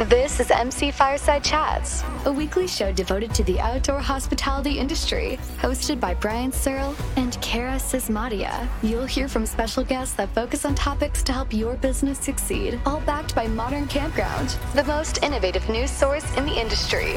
This is MC Fireside Chats, a weekly show devoted to the outdoor hospitality industry, hosted by Brian Searl and Cara Csizmadia. You'll hear from special guests that focus on topics to help your business succeed, all backed by Modern Campground, the most innovative news source in the industry.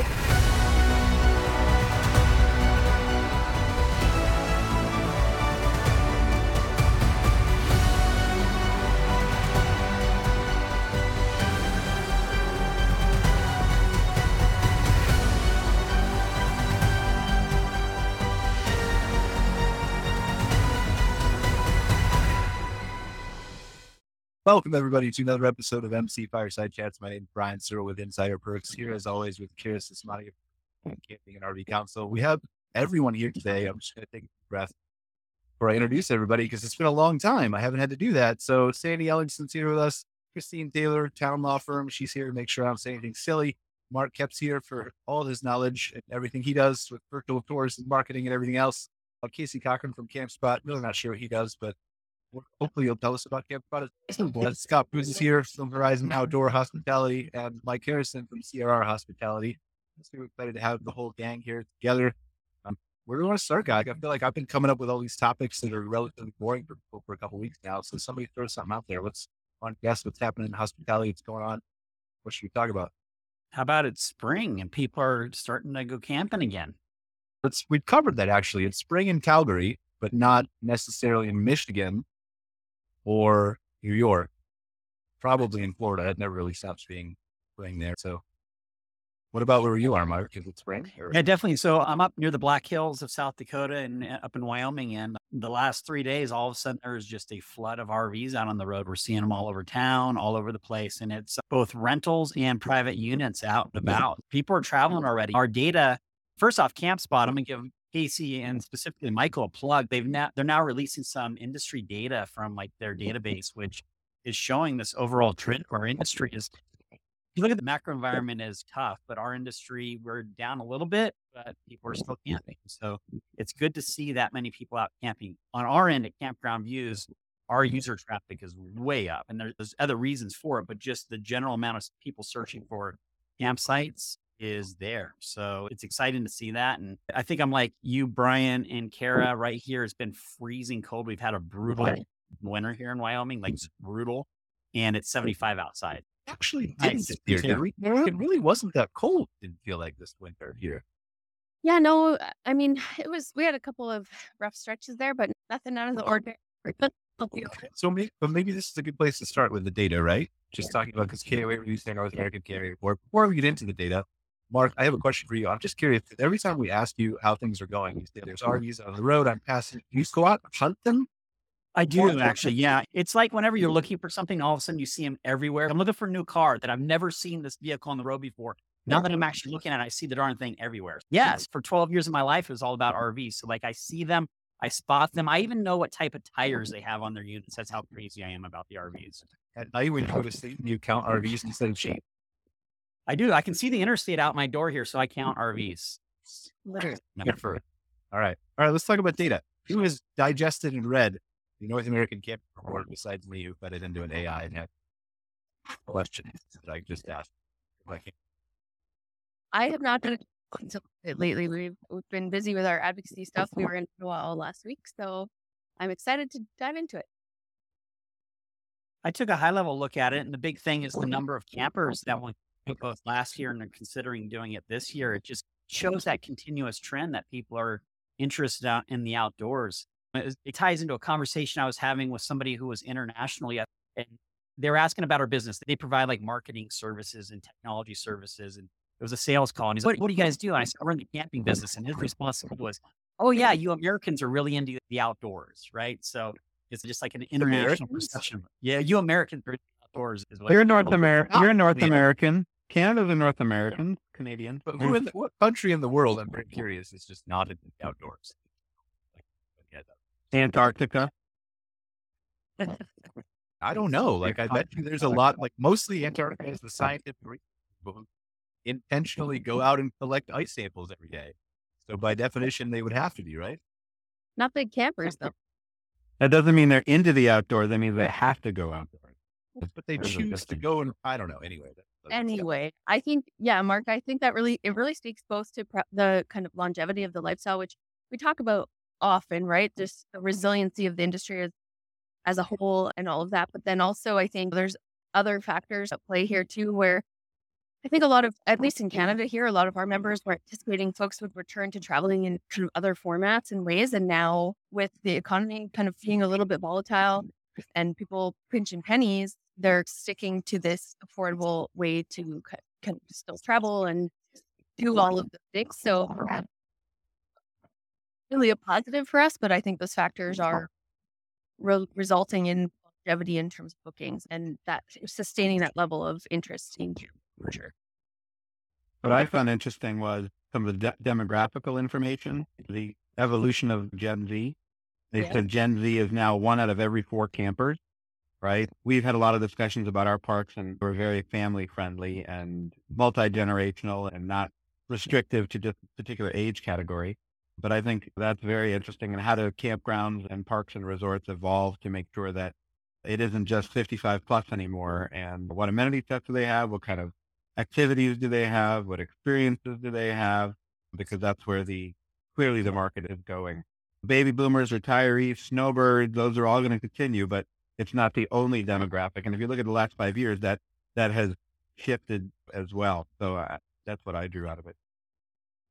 Welcome, everybody, to another episode of MC Fireside Chats. My name is Brian Searl with Insider Perks, here as always with Cara Csizmadia Camping and RV Council. We have everyone here today. I'm just going to take a breath before I introduce everybody because it's been a long time. I haven't had to do that. So, Sandy Ellingson's here with us, Christine Taylor, Town Law Firm. She's here to make sure I don't say anything silly. Mark Koep's here for all his knowledge and everything he does with virtual tours and marketing and everything else. Uh, Casey Cochran from Campspot. Really not sure what he does, but hopefully you'll tell us about Campspot. Uh, Scott Foos is here from Horizon Outdoor Hospitality and Mike Harrison from CRR Hospitality. So we're excited to have the whole gang here together. Um, where do we want to start, guys? I feel like I've been coming up with all these topics that are relatively boring for people for a couple weeks now. So somebody throw something out there. Let's on guess what's happening in hospitality, what's going on. What should we talk about? How about it's spring and people are starting to go camping again? Let's we've covered that actually. It's spring in Calgary, but not necessarily in Michigan or New York, probably in Florida. It never really stops being spring there. So, what about where you are, Mark? Is it spring? Or? Yeah, definitely. So I'm up near the Black Hills of South Dakota and uh, up in Wyoming. And the last three days, all of a sudden, there's just a flood of RVs out on the road. We're seeing them all over town, all over the place. And it's both rentals and private units out and about. People are traveling already. Our data, first off, Campspot, I'm going to give Casey and specifically Michael a plug. They've now they're now releasing some industry data from like their database, which is showing this overall trend. Our industry is. If you look at the macro environment is tough, but our industry we're down a little bit, but people are still camping. So it's good to see that many people out camping. On our end at Campground Views, our user traffic is way up, and there's other reasons for it, but just the general amount of people searching for campsites is there. So it's exciting to see that. And I think I'm like you, Brian and Cara, right here. It's been freezing cold. We've had a brutal winter here in Wyoming, like mm. it's brutal, and it's 75 outside. Actually, nice. It, it really wasn't that cold. Didn't feel like this winter here. Yeah, no, I mean, it was, we had a couple of rough stretches there, but nothing out of the ordinary. so, maybe, but maybe this is a good place to start with the data, right? Just talking about because KOA released North American Carrier Report. Before we get into the data, Mark, I have a question for you. I'm just curious. Every time we ask you how things are going, you say there's RVs on the road. I'm passing. You go out and hunt them? I do actually. Yeah. It's like whenever you're mm-hmm. looking for something, all of a sudden you see them everywhere. I'm looking for a new car that I've never seen this vehicle on the road before. Now that I'm actually looking at it, I see the darn thing everywhere. Yes. For 12 years of my life, it was all about RVs. So like I see them, I spot them. I even know what type of tires they have on their units. That's how crazy I am about the RVs. At night when you go to sleep, you count RVs instead of sheep. I do. I can see the interstate out my door here, so I count mm-hmm. RVs. Literally. for it. All right. All right. Let's talk about data. Who has digested and read the North American Camp Report besides me, who fed it into an AI and had questions that I just asked? I have not done it lately. We've, we've been busy with our advocacy stuff. We were in Ottawa last week, so I'm excited to dive into it. I took a high level look at it, and the big thing is the number of campers that went both last year and are considering doing it this year. It just shows that continuous trend that people are interested in the outdoors. It, ties into a conversation I was having with somebody who was internationally, and they were asking about our business. They provide like marketing services and technology services, and it was a sales call. And he's like, "What, what do you guys do?" And I said, "I run the camping business." And his response was, "Oh yeah, you Americans are really into the outdoors, right?" So it's just like an international perception. Yeah, you Americans are outdoors. Is what you're North American. You're North American. Canada's a North American, Canadian. But who in the, what country in the world, I'm very curious, is just not in the outdoors? Antarctica. I don't know. Like, I bet you there's a lot, like, mostly Antarctica is the scientific people who intentionally go out and collect ice samples every day. So, by definition, they would have to be, right? Not big campers, though. That doesn't mean they're into the outdoors. That means they have to go outdoors. But they choose to go and I don't know. Anyway, anyway, I think yeah, Mark, I think that really it really speaks both to pre- the kind of longevity of the lifestyle, which we talk about often, right? Just the resiliency of the industry as, as a whole and all of that. But then also, I think there's other factors at play here too, where I think a lot of, at least in Canada here, a lot of our members were anticipating folks would return to traveling in kind of other formats and ways. And now with the economy kind of being a little bit volatile and people pinching pennies, they're sticking to this affordable way to kind of still travel and do all of the things. So really a positive for us, but I think those factors are re- resulting in longevity in terms of bookings and that sustaining that level of interest in for sure. What I found interesting was some of the de- demographical information, the evolution of Gen Z. They Yeah. said Gen Z is now one out of every four campers, right? We've had a lot of discussions about our parks and we're very family friendly and multi generational and not restrictive to just a particular age category. But I think that's very interesting and how do campgrounds and parks and resorts evolve to make sure that it isn't just 55 plus anymore and what amenities sets do they have? What kind of activities do they have? What experiences do they have? Because that's where the clearly the market is going. Baby boomers, retirees, snowbirds, those are all going to continue, but it's not the only demographic. And if you look at the last five years, that that has shifted as well. So uh, that's what I drew out of it.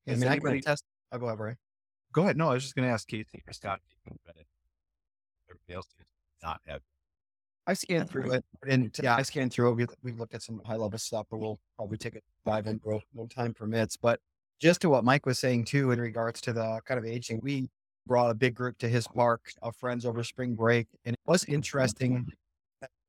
I Is mean, I can anybody- attest. I'll go ahead, Brian. Go ahead. No, I was just going to ask Casey or Scott. if you read it. Everybody else did not have. I scanned through it, and yeah, I scanned through it. We we looked at some high level stuff, but we'll probably take a dive in bro when time permits. But just to what Mike was saying too, in regards to the kind of aging, we brought a big group to his park of friends over spring break, and it was interesting.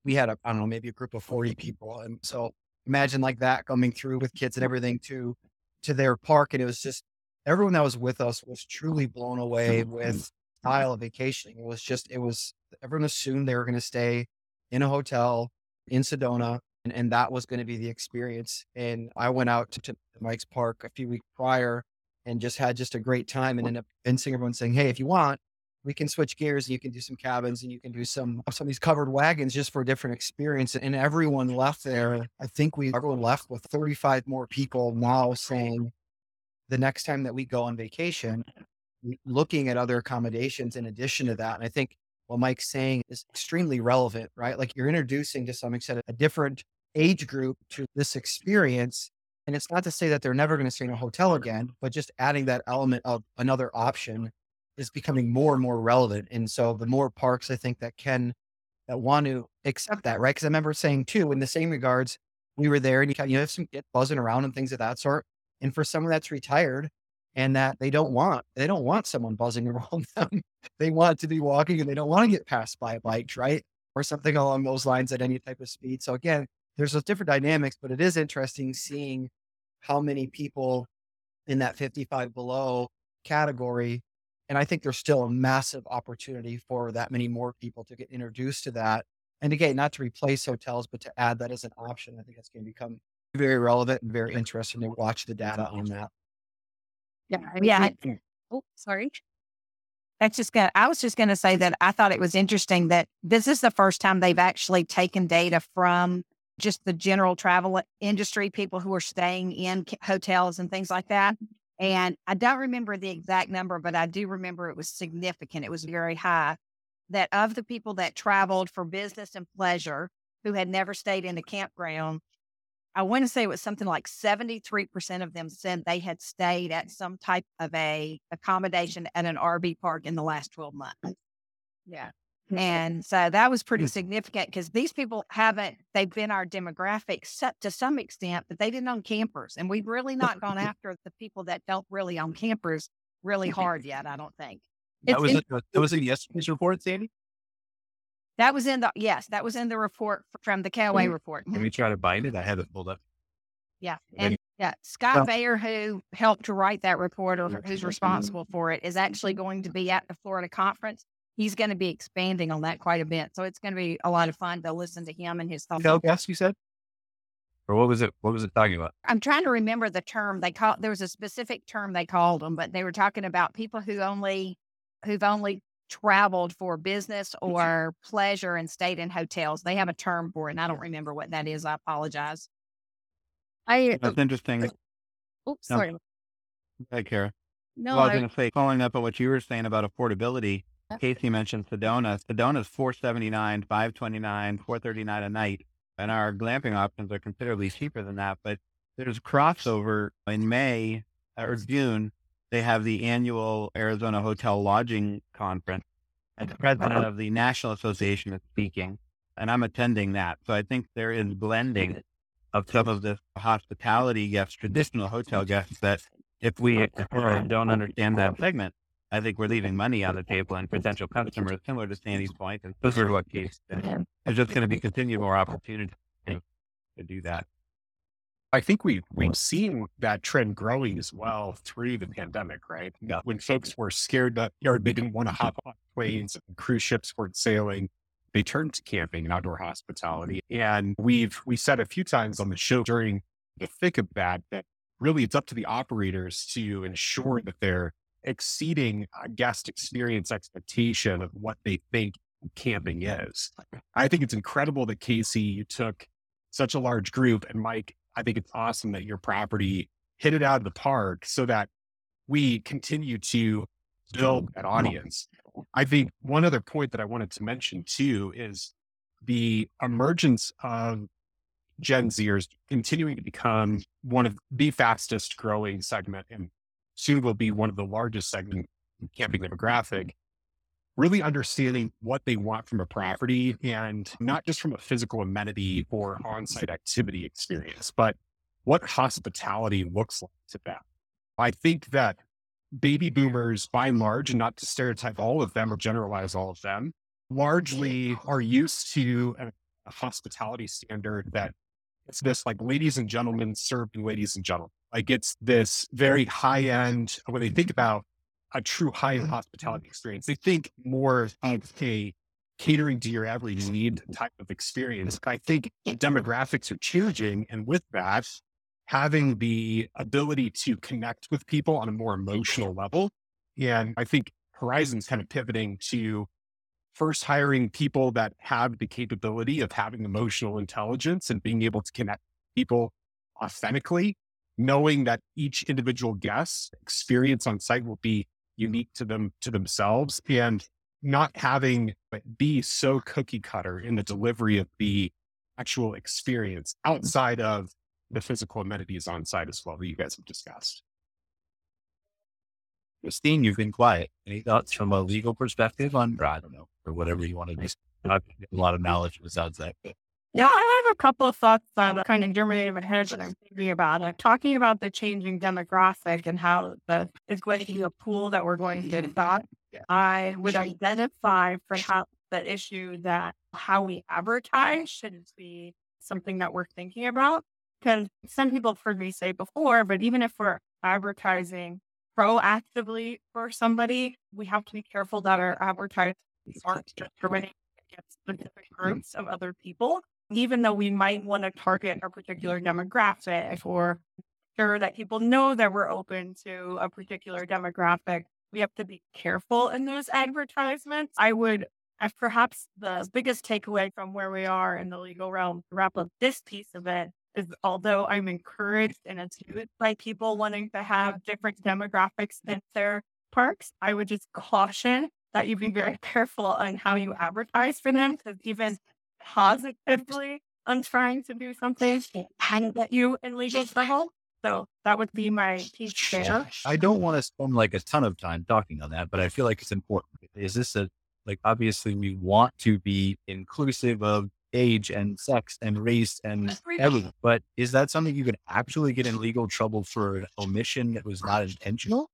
We had a I don't know maybe a group of forty people, and so imagine like that coming through with kids and everything to to their park, and it was just everyone that was with us was truly blown away with style of vacationing. It was just it was everyone assumed they were going to stay in a hotel in Sedona, and, and that was going to be the experience. And I went out to, to Mike's Park a few weeks prior and just had just a great time and ended up convincing everyone saying, Hey, if you want, we can switch gears and you can do some cabins and you can do some some of these covered wagons just for a different experience. And everyone left there. I think we everyone left with 35 more people now saying the next time that we go on vacation, looking at other accommodations in addition to that. And I think what Mike's saying is extremely relevant, right? Like you're introducing to some extent a different age group to this experience. And it's not to say that they're never going to stay in a hotel again, but just adding that element of another option is becoming more and more relevant. And so the more parks I think that can, that want to accept that, right? Because I remember saying too, in the same regards, we were there and you, kind- you have some kids buzzing around and things of that sort. And for someone that's retired and that they don't want, they don't want someone buzzing around them they want to be walking and they don't want to get passed by a bike, right? Or something along those lines at any type of speed. So again, there's those different dynamics, but it is interesting seeing how many people in that 55 below category. And I think there's still a massive opportunity for that many more people to get introduced to that. And again, not to replace hotels, but to add that as an option. I think that's going to become very relevant and very interesting to watch the data on that. Yeah. Yeah, I- Oh, sorry. That's just gonna, I was just going to say that I thought it was interesting that this is the first time they've actually taken data from just the general travel industry, people who are staying in hotels and things like that. And I don't remember the exact number, but I do remember it was significant. It was very high. That of the people that traveled for business and pleasure who had never stayed in a campground, I want to say it was something like 73% of them said they had stayed at some type of a accommodation at an RV park in the last 12 months. Yeah. And so that was pretty hmm. significant because these people haven't, they've been our demographic set to some extent, but they didn't own campers. And we've really not gone after the people that don't really own campers really hard yet, I don't think. That It's was in- it. Uh, that was in yesterday's report, Sandy. That was in the, yes, that was in the report from the KOA mm. report. Can we mm-hmm. try to bind it? I have it pulled up. Yeah. And yeah, Scott Bayer, who helped to write that report or who's responsible for it, is actually going to be at the Florida conference. He's going to be expanding on that quite a bit. So it's going to be a lot of fun to listen to him and his thoughts. Hotel guest, you said, or what was it? What was it talking about? I'm trying to remember the term they called. There was a specific term they called them, but they were talking about people who only, who've only traveled for business or pleasure and stayed in hotels. They have a term for it, and I don't remember what that is. I apologize. I That's interesting. oops, No. sorry. Hey, Cara. No, well, I was going to say, following up on what you were saying about affordability, Yeah. Casey mentioned Sedona. Sedona is four seventy nine, five twenty nine, four thirty nine a night, and our glamping options are considerably cheaper than that. But there's crossover in May or June. They have the annual Arizona Hotel Lodging Conference, and the president of the National Association is speaking, and I'm attending that. So I think there is blending of some of the hospitality guests, traditional hotel guests that if we don't understand that segment, I think we're leaving money on the table and potential customers, similar to Sandy's point, and those are what Keith said. There's just going to be continued more opportunity to, to do that. I think we've we've seen that trend growing as well through the pandemic, right? Yeah. When folks were scared that or they didn't want to hop on planes and cruise ships weren't sailing, they turned to camping and outdoor hospitality. And we've we said a few times on the show during the thick of that that really it's up to the operators to ensure that they're exceeding a guest experience expectation of what they think camping is. I think it's incredible that Casey you took such a large group and Mike I think it's awesome that your property hit it out of the park so that we continue to build an audience. I think one other point that I wanted to mention too is the emergence of Gen Zers continuing to become one of the fastest growing segment and soon will be one of the largest segment camping demographic. Really understanding what they want from a property and not just from a physical amenity or on-site activity experience, but what hospitality looks like to them. I think that baby boomers, by and large, and not to stereotype all of them or generalize all of them, largely are used to a, a hospitality standard that it's this like ladies and gentlemen serving ladies and gentlemen. Like it's this very high end, when they think mm-hmm. about a true high end mm-hmm. hospitality experience, they think more of a catering to your average need type of experience. I think demographics are changing. And with that, having the ability to connect with people on a more emotional level. And I think Horizon's kind of pivoting to first hiring people that have the capability of having emotional intelligence and being able to connect people authentically, knowing that each individual guest experience on site will be unique to them to themselves and not having it be so cookie cutter in the delivery of the actual experience outside of the physical amenities on site as well that you guys have discussed. Christine, you've been quiet. Any thoughts from a legal perspective on, I don't know, or whatever you want to do? I've got a lot of knowledge besides that. But Yeah, I have a couple of thoughts that kind of germinated in my head that I'm thinking about. I'm talking about the changing demographic and how the is going to be a pool that we're going to adopt. I would identify perhaps the issue that how we advertise should be something that we're thinking about. Because some people have heard me say before, but even if we're advertising proactively for somebody, we have to be careful that our advertisements aren't discriminating against specific groups of other people even though we might want to target a particular demographic or sure that people know that we're open to a particular demographic, we have to be careful in those advertisements. I would, as perhaps the biggest takeaway from where we are in the legal realm wrap up this piece of it is although I'm encouraged and intrigued by people wanting to have different demographics in their parks, I would just caution that you be very careful on how you advertise for them because even positively on trying to do something can get you in legal trouble. So that would be my piece there. I don't want to spend like a ton of time talking on that, but I feel like it's important. Is this a, like, obviously we want to be inclusive of age and sex and race and everything, but is that something you could actually get in legal trouble for an omission that was not intentional?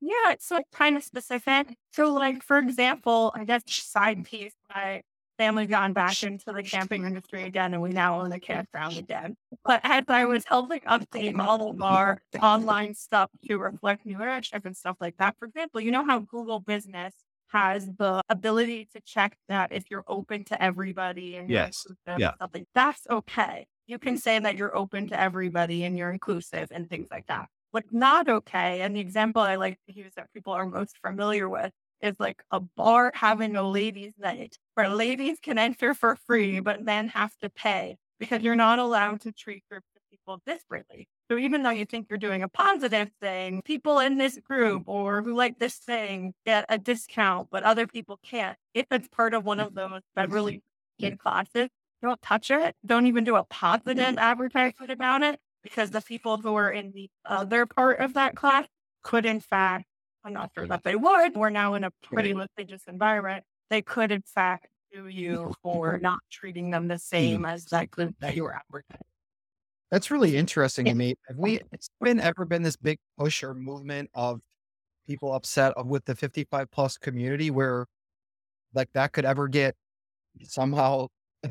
Yeah, it's like kind of specific. So, like for example, I guess side piece, my family gone back into the camping industry again, and we now own a campground again. But as I mm-hmm. was helping update all of our online stuff to reflect new ownership and stuff like that, for example, you know how Google Business has the ability to check that if you're open to everybody and Yes. Yeah. like that's okay. You can say that you're open to everybody and you're inclusive and things like that. What's not okay, and the example I like to use that people are most familiar with is like a bar having a mm-hmm. ladies' night where ladies can enter for free, mm-hmm. but men have to pay because you're not allowed to treat groups of people disparately. So even though you think you're doing a positive thing, people in this group mm-hmm. or who like this thing get a discount, but other people can't. If it's part of one of those federally kid classes, don't touch it. Don't even do a positive advertisement about it because the people who are in the other part of that class could in fact, I'm not sure that they would. We're now in a pretty litigious environment. They could in fact sue you for not treating them the hmm. same as that group that you were advertising. That's really interesting to me. Have we it's been ever been this big push or movement of people upset with the 55 plus community where like that could ever get somehow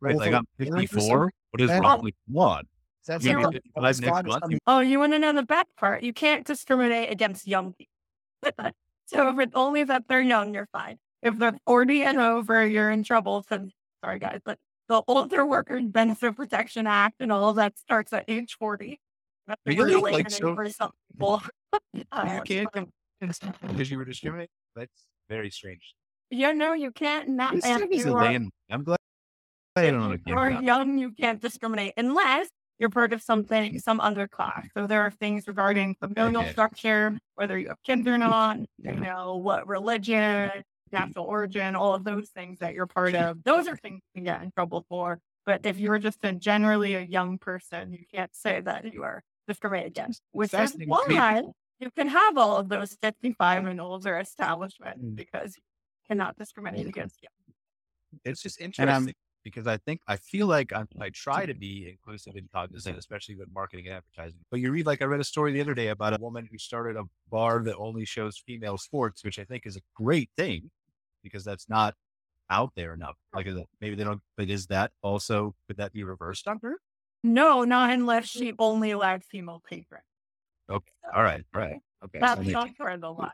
Right. Like I'm 54. What is wrong with one? That's You gotta be something 55 that's next gone month. Oh, you want to know the bad part? You can't discriminate against young people. so if it's only that they're young, you're fine. If they're 40 and over, you're in trouble. So, sorry, guys, but the Older Workers Benefit Protection Act and all of that starts at age 40. That's Really? really Like, so- for some people. You can't because you were discriminating. That's very strange. you know, you can't not This if is a you are, land- I'm glad I don't know if you are young, you can't discriminate unless you're part of something, some other class. So there are things regarding familial Okay. structure, whether you have kids or mm, not, you know, what religion, mm. national origin, all of those things that you're part of. Those are things you can get in trouble for. But if you're just a generally a young person, you can't say that you are discriminated against. Which is fascinating why you can have all of those 55 and older establishments mm. because you cannot discriminate against young. It's just interesting because I think I feel like I'm, I try to be inclusive and cognizant, especially with marketing and advertising. But you read like I read a story the other day about a woman who started a bar that only shows female sports, which I think is a great thing because that's not out there enough. Like maybe they don't. But is that also could that be reversed on her? No, not unless she only allowed female patrons. Okay, all right, all right, okay. That's they- not where the line.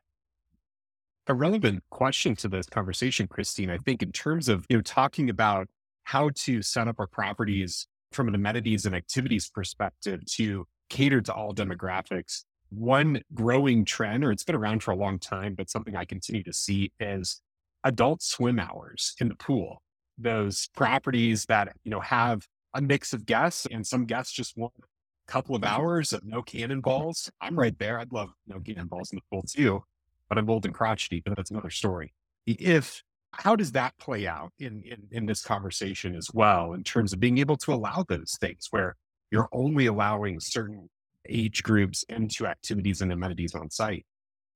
a relevant question to this conversation, Christine. I think in terms of you know talking about how to set up our properties from an amenities and activities perspective to cater to all demographics. One growing trend, or it's been around for a long time, but something I continue to see is adult swim hours in the pool. Those properties that you know have a mix of guests, and some guests just want a couple of hours of no cannonballs. I'm right there. I'd love no cannonballs in the pool too but I'm old and crotchety, but that's another story. If how does that play out in, in in this conversation as well, in terms of being able to allow those things where you're only allowing certain age groups into activities and amenities on site?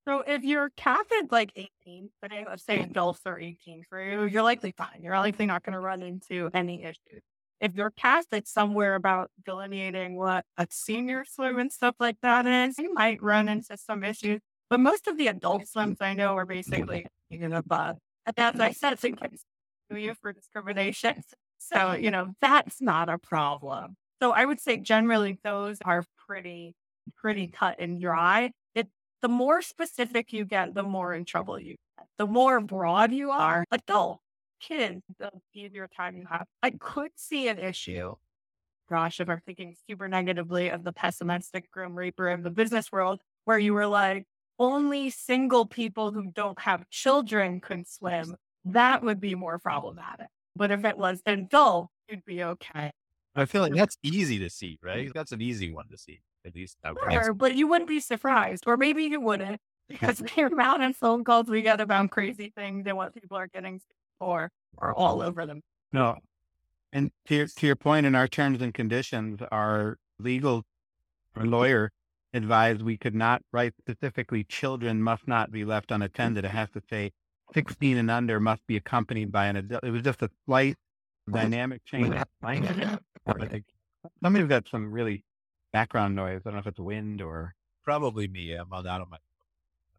So if you're capped at like 18, but let's say adults are 18 for you, you're likely fine. You're likely not going to run into any issues. If you're at somewhere about delineating what a senior swim and stuff like that is, you might run into some issues. But most of the adult swims I know are basically you know, above. And as I said, sue you for discrimination. So, you know, that's not a problem. So I would say generally those are pretty, pretty cut and dry. It the more specific you get, the more in trouble you get. The more broad you are, adult, kids, the easier time you have. I could see an issue. Gosh, if I'm thinking super negatively of the pessimistic grim reaper of the business world, where you were like, only single people who don't have children could swim, that would be more problematic. But if it was adult, you'd be okay. I feel like that's easy to see, right? That's an easy one to see, at least. Sure, but you wouldn't be surprised, or maybe you wouldn't, because the amount of phone calls we get about crazy things and what people are getting for are all over them. No. And to your, to your point, in our terms and conditions, our legal or lawyer advised we could not write specifically children must not be left unattended. It mm-hmm. has to say 16 and under must be accompanied by an adult. It was just a slight dynamic change. Somebody's got some really background noise. I don't know if it's wind or. Probably me. I'm out on my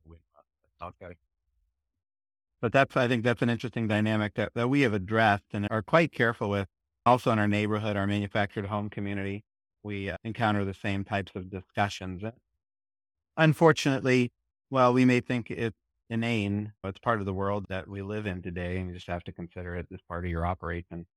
wind. Okay. But that's, I think that's an interesting dynamic that, that we have addressed and are quite careful with. Also in our neighborhood, our manufactured home community, we uh, encounter the same types of discussions. Unfortunately, well, we may think it's inane, but it's part of the world that we live in today, and you just have to consider it as part of your operation.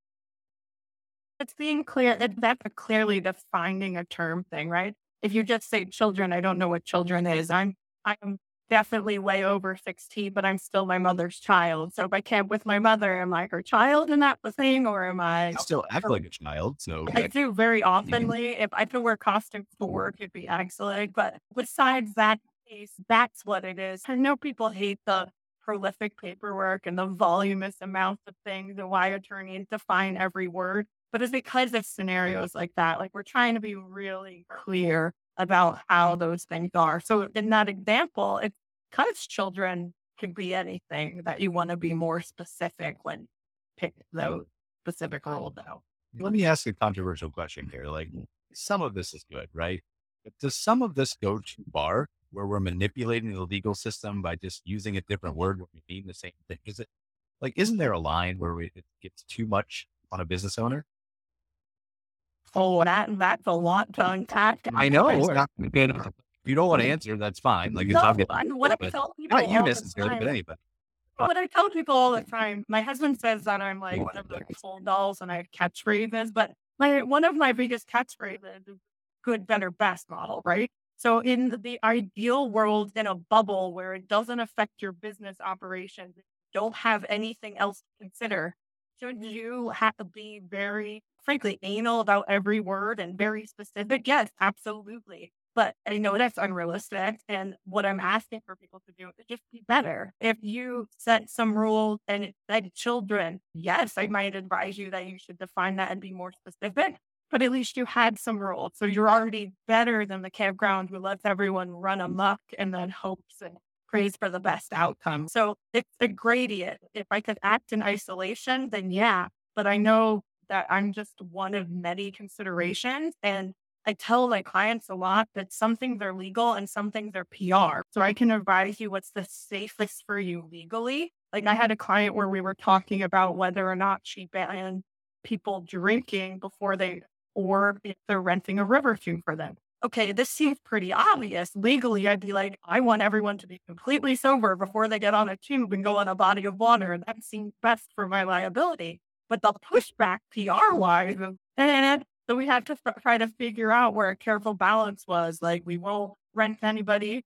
It's being clear that that's clearly defining a term thing, right? If you just say children, I don't know what children is. I'm I'm definitely way over 16, but I'm still my mother's child. So if I camp with my mother, am I her child in that thing or am I I still act like a child. So I do very mm-hmm. oftenly. If I could wear costumes for work, it'd be excellent. But besides that piece, that's what it is. I know people hate the prolific paperwork and the voluminous amounts of things and why attorneys define every word. But it's because of scenarios like that. Like we're trying to be really clear about how mm-hmm. those things are. So in that example, it's because children can be anything that you want to be more specific when pick those specific rules out. let me ask a controversial question here. Like mm-hmm. some of this is good, right? But does some of this go too far where we're manipulating the legal system by just using a different word when we mean the same thing? Is it like, isn't there a line where we, it gets too much on a business owner? Oh, that that's a lot to unpack. I know. If you don't want to answer, that's fine. Like it's No, obvious. What I but tell people Not you necessarily, but anybody. Uh, what I tell people all the time, my husband says that I'm like one of the cool dolls and I have catchphrases, but my one of my biggest catchphrases is good, better, best model, right? So in the ideal world, in a bubble where it doesn't affect your business operations, don't have anything else to consider, should you have to be very, frankly, anal about every word and very specific? Yes, absolutely. But I know that's unrealistic. And what I'm asking for people to do is just be better. If you set some rules and said children, yes, I might advise you that you should define that and be more specific. But at least you had some rules. So you're already better than the campground who lets everyone run amok and then hopes and prays for the best outcome. So it's a gradient. If I could act in isolation, then yeah. But I know that I'm just one of many mm-hmm. considerations. And I tell my clients a lot that some things are legal and some things are PR. So I can advise you what's the safest for you legally. Like I had a client where we were talking about whether or not she banned people drinking before they, or if they're renting a river tube for them. Okay, this seems pretty obvious. Legally, I'd be like, I want everyone to be completely sober before they get on a tube and go on a body of water. And that seems best for my liability. But the pushback PR wise, and so we had to f- try to figure out where a careful balance was. Like, we won't rent to anybody,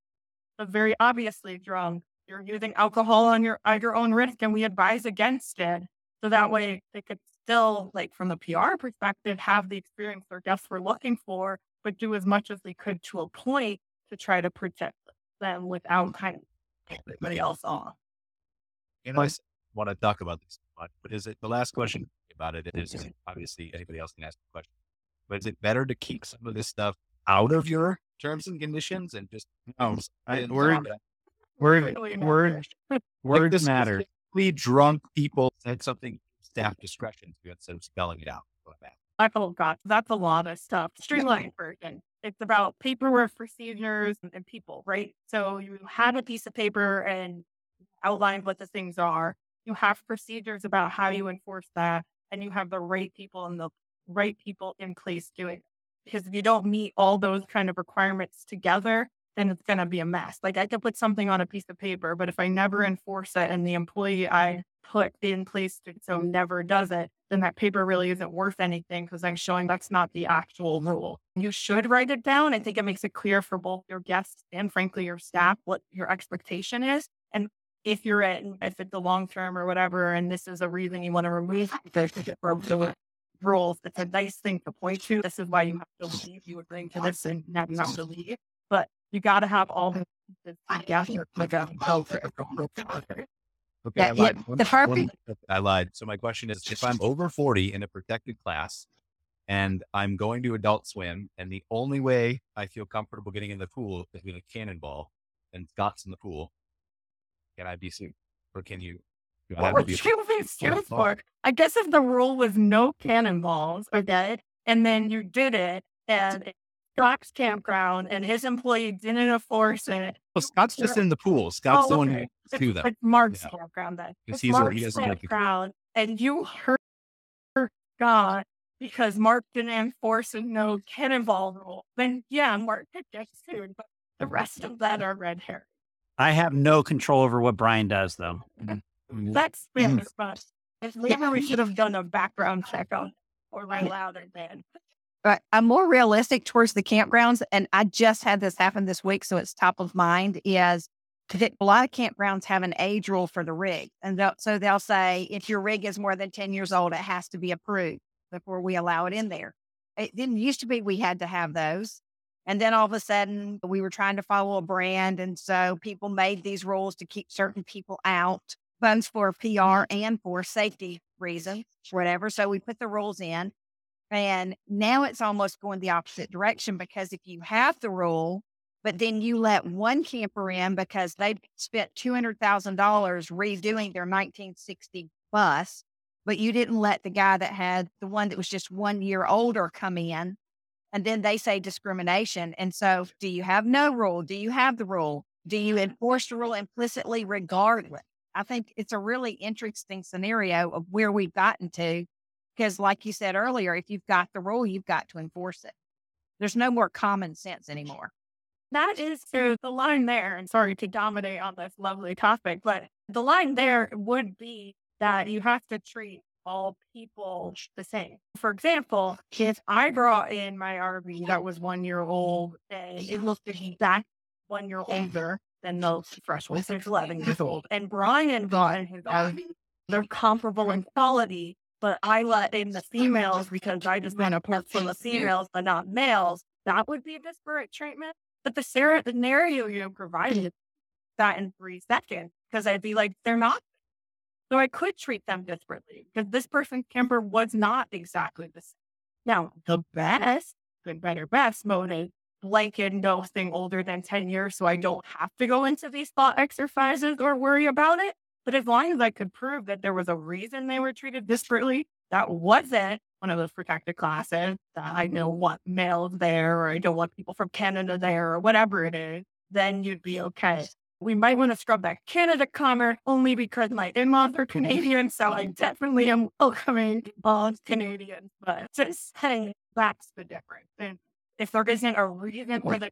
but very obviously drunk. You're using alcohol on your at your own risk, and we advise against it. So that way, they could still, like from the PR perspective, have the experience their guests were looking for, but do as much as they could to a point to try to protect them without kind of everybody else off. You know, I want to talk about this much, but is it the last question about it is obviously anybody else can ask the question, but is it better to keep some of this stuff out of your terms and conditions and just No, I, and word, not- word, Really word, like words this matter. specifically drunk people said something staff discretion to instead of spelling it out. I'm asking. I oh god, that's a lot of stuff. Streamlined version. It's about paperwork, procedures, and, and people, right? So you have a piece of paper and outline what the things are. You have procedures about how you enforce that, and you have the right people and the right people in place doing it. Because if you don't meet all those kind of requirements together, then it's going to be a mess. Like I could put something on a piece of paper, but if I never enforce it and the employee I put in place to so never does it, then that paper really isn't worth anything because I'm showing that's not the actual rule. You should write it down. I think it makes it clear for both your guests and frankly your staff what your expectation is. And if you're in, if it's a long term or whatever, and this is a reason you want to remove the, the rules, it's a nice thing to point to. This is why you have to leave. You agree to this and now you have to leave. But you got to have all the pieces together. Like a, Okay, Yeah, I yeah, lied. the perfect- I lied. So my question is, if I'm over 40 in a protected class and I'm going to adult swim and the only way I feel comfortable getting in the pool is with a cannonball and Scott's in the pool, can I be sued? Or can you? What would you be sued for? I guess if the rule was no cannonballs, okay, and then you did it and Scott's campground and his employee didn't enforce it. Well, Scott's just in the pool. Scott's Oh, the one okay. who to them. it's Mark's Yeah. campground then. It's he's a- he Mark's doesn't like campground and you hurt Scott because Mark didn't enforce a no cannonball rule. Then yeah, Mark could get sued, but the rest of that are red hair. I have no control over what Brian does, though. Mm-hmm. Mm-hmm. That's mm-hmm. fair, but if maybe we should have done a background check on or my louder than. But I'm more realistic towards the campgrounds. And I just had this happen this week. So it's top of mind is 'cause a lot of campgrounds have an age rule for the rig. And they'll, so they'll say if your rig is more than 10 years old, it has to be approved before we allow it in there. It didn't used to be we had to have those. And then all of a sudden we were trying to follow a brand. And so people made these rules to keep certain people out, funds for PR and for safety reasons, whatever. So we put the rules in. And now it's almost going the opposite direction because if you have the rule, but then you let one camper in because they spent $200,000 redoing their 1960 bus, but you didn't let the guy that had the one that was just one year older come in. And then they say discrimination. And so, do you have no rule? Do you have the rule? Do you enforce the rule implicitly regardless? I think it's a really interesting scenario of where we've gotten to. Because, like you said earlier, if you've got the rule, you've got to enforce it. There's no more common sense anymore. That is true. The line there, and sorry to dominate on this lovely topic, but the line there would be that you have to treat all people the same. For example, if I brought in my RV that was one year old and it looked exact one year older than the fresh ones, there's 11 years old, and Brian got in his RV, they're comparable in quality, but I let in the females because I just want to park for the females, but not males. That would be a disparate treatment. But the scenario you provided that in three seconds, because I'd be like, they're not. So I could treat them differently because this person's camper was not exactly the same. Now, the best, good, better, best mode is blanket no thing older than 10 years. So I don't have to go into these thought exercises or worry about it. But as long as I could prove that there was a reason they were treated disparately, that wasn't one of those protected classes, that I know what males there, or I don't want people from Canada there, or whatever it is, then you'd be okay. We might want to scrub that Canada comment only because my in-laws are Canadian, so I definitely am welcoming all Canadians. But just saying that's the difference. And if there isn't a reason for the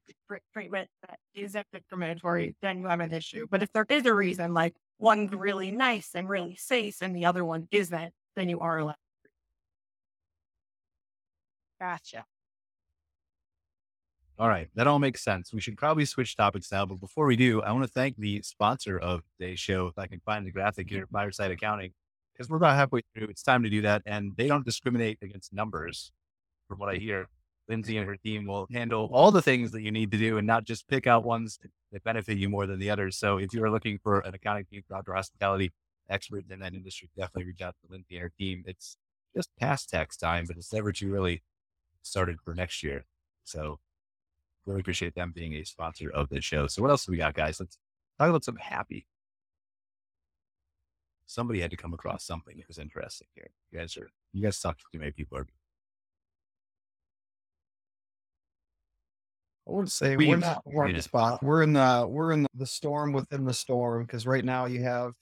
treatment that isn't discriminatory, then you have an issue. But if there is a reason, like one's really nice and really safe and the other one isn't, then you are allowed. Gotcha. All right, that all makes sense. We should probably switch topics now, but before we do, I want to thank the sponsor of today's show. If I can find the graphic here, Fireside Accounting, because we're about halfway through. It's time to do that, and they don't discriminate against numbers. From what I hear, Lindsay and her team will handle all the things that you need to do, and not just pick out ones that benefit you more than the others. So, if you are looking for an accounting team outdoor hospitality expert in that industry, definitely reach out to Lindsay and her team. It's just past tax time, but it's never too early started for next year. So really appreciate them being a sponsor of this show. So what else do we got, guys? Let's talk about something happy. Somebody had to come across something that was interesting here. You guys are you guys talk to too many people. Are, I would say We- we're not we're yeah. the spot. We're in the we're in the storm within the storm because right now you have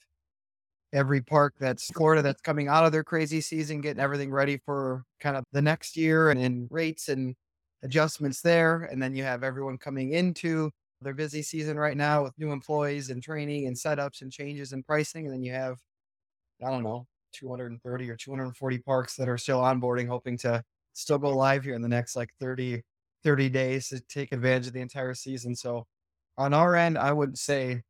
every park that's Florida that's coming out of their crazy season, getting everything ready for kind of the next year and in rates and adjustments there. And then you have everyone coming into their busy season right now with new employees and training and setups and changes in pricing. And then you have, I don't know, 230 or 240 parks that are still onboarding, hoping to still go live here in the next like 30, 30 days to take advantage of the entire season. So on our end, I wouldn't say